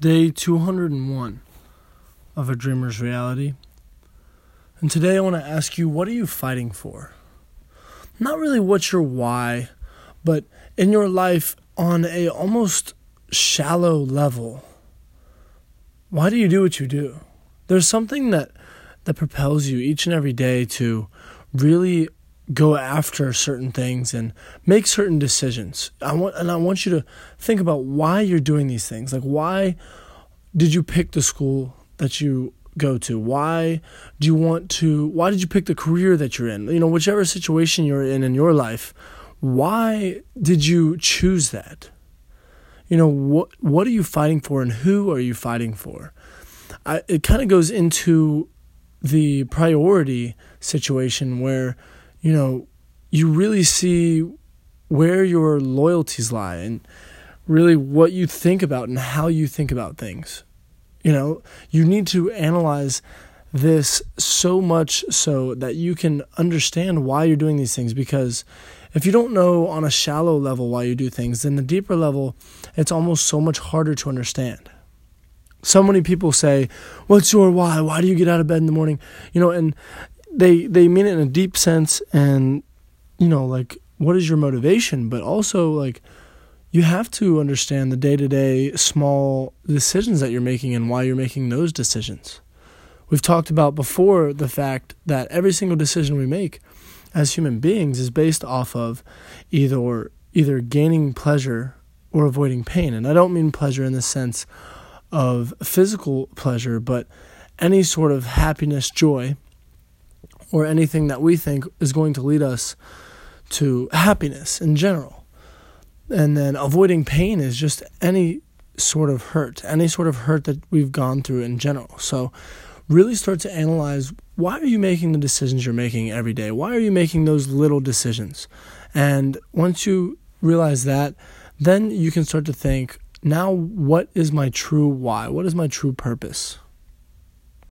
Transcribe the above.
Day 201 of A Dreamer's Reality. And today I want to ask you what are you fighting for? Not really what's your why, but in your life on a almost shallow level. Why do you do what you do? There's something that that propels you each and every day to really go after certain things and make certain decisions. I want and I want you to think about why you're doing these things. Like why did you pick the school that you go to? Why do you want to why did you pick the career that you're in? You know, whichever situation you're in in your life, why did you choose that? You know, what what are you fighting for and who are you fighting for? I, it kind of goes into the priority situation where you know, you really see where your loyalties lie and really what you think about and how you think about things. You know, you need to analyze this so much so that you can understand why you're doing these things because if you don't know on a shallow level why you do things, then the deeper level, it's almost so much harder to understand. So many people say, What's your why? Why do you get out of bed in the morning? You know, and they they mean it in a deep sense and you know like what is your motivation? But also like you have to understand the day-to-day small decisions that you're making and why you're making those decisions. We've talked about before the fact that every single decision we make as human beings is based off of either either gaining pleasure or avoiding pain. And i don't mean pleasure in the sense of physical pleasure but any sort of happiness joy or anything that we think is going to lead us to happiness in general. And then avoiding pain is just any sort of hurt, any sort of hurt that we've gone through in general. So, really start to analyze why are you making the decisions you're making every day? Why are you making those little decisions? And once you realize that, then you can start to think, now what is my true why? What is my true purpose?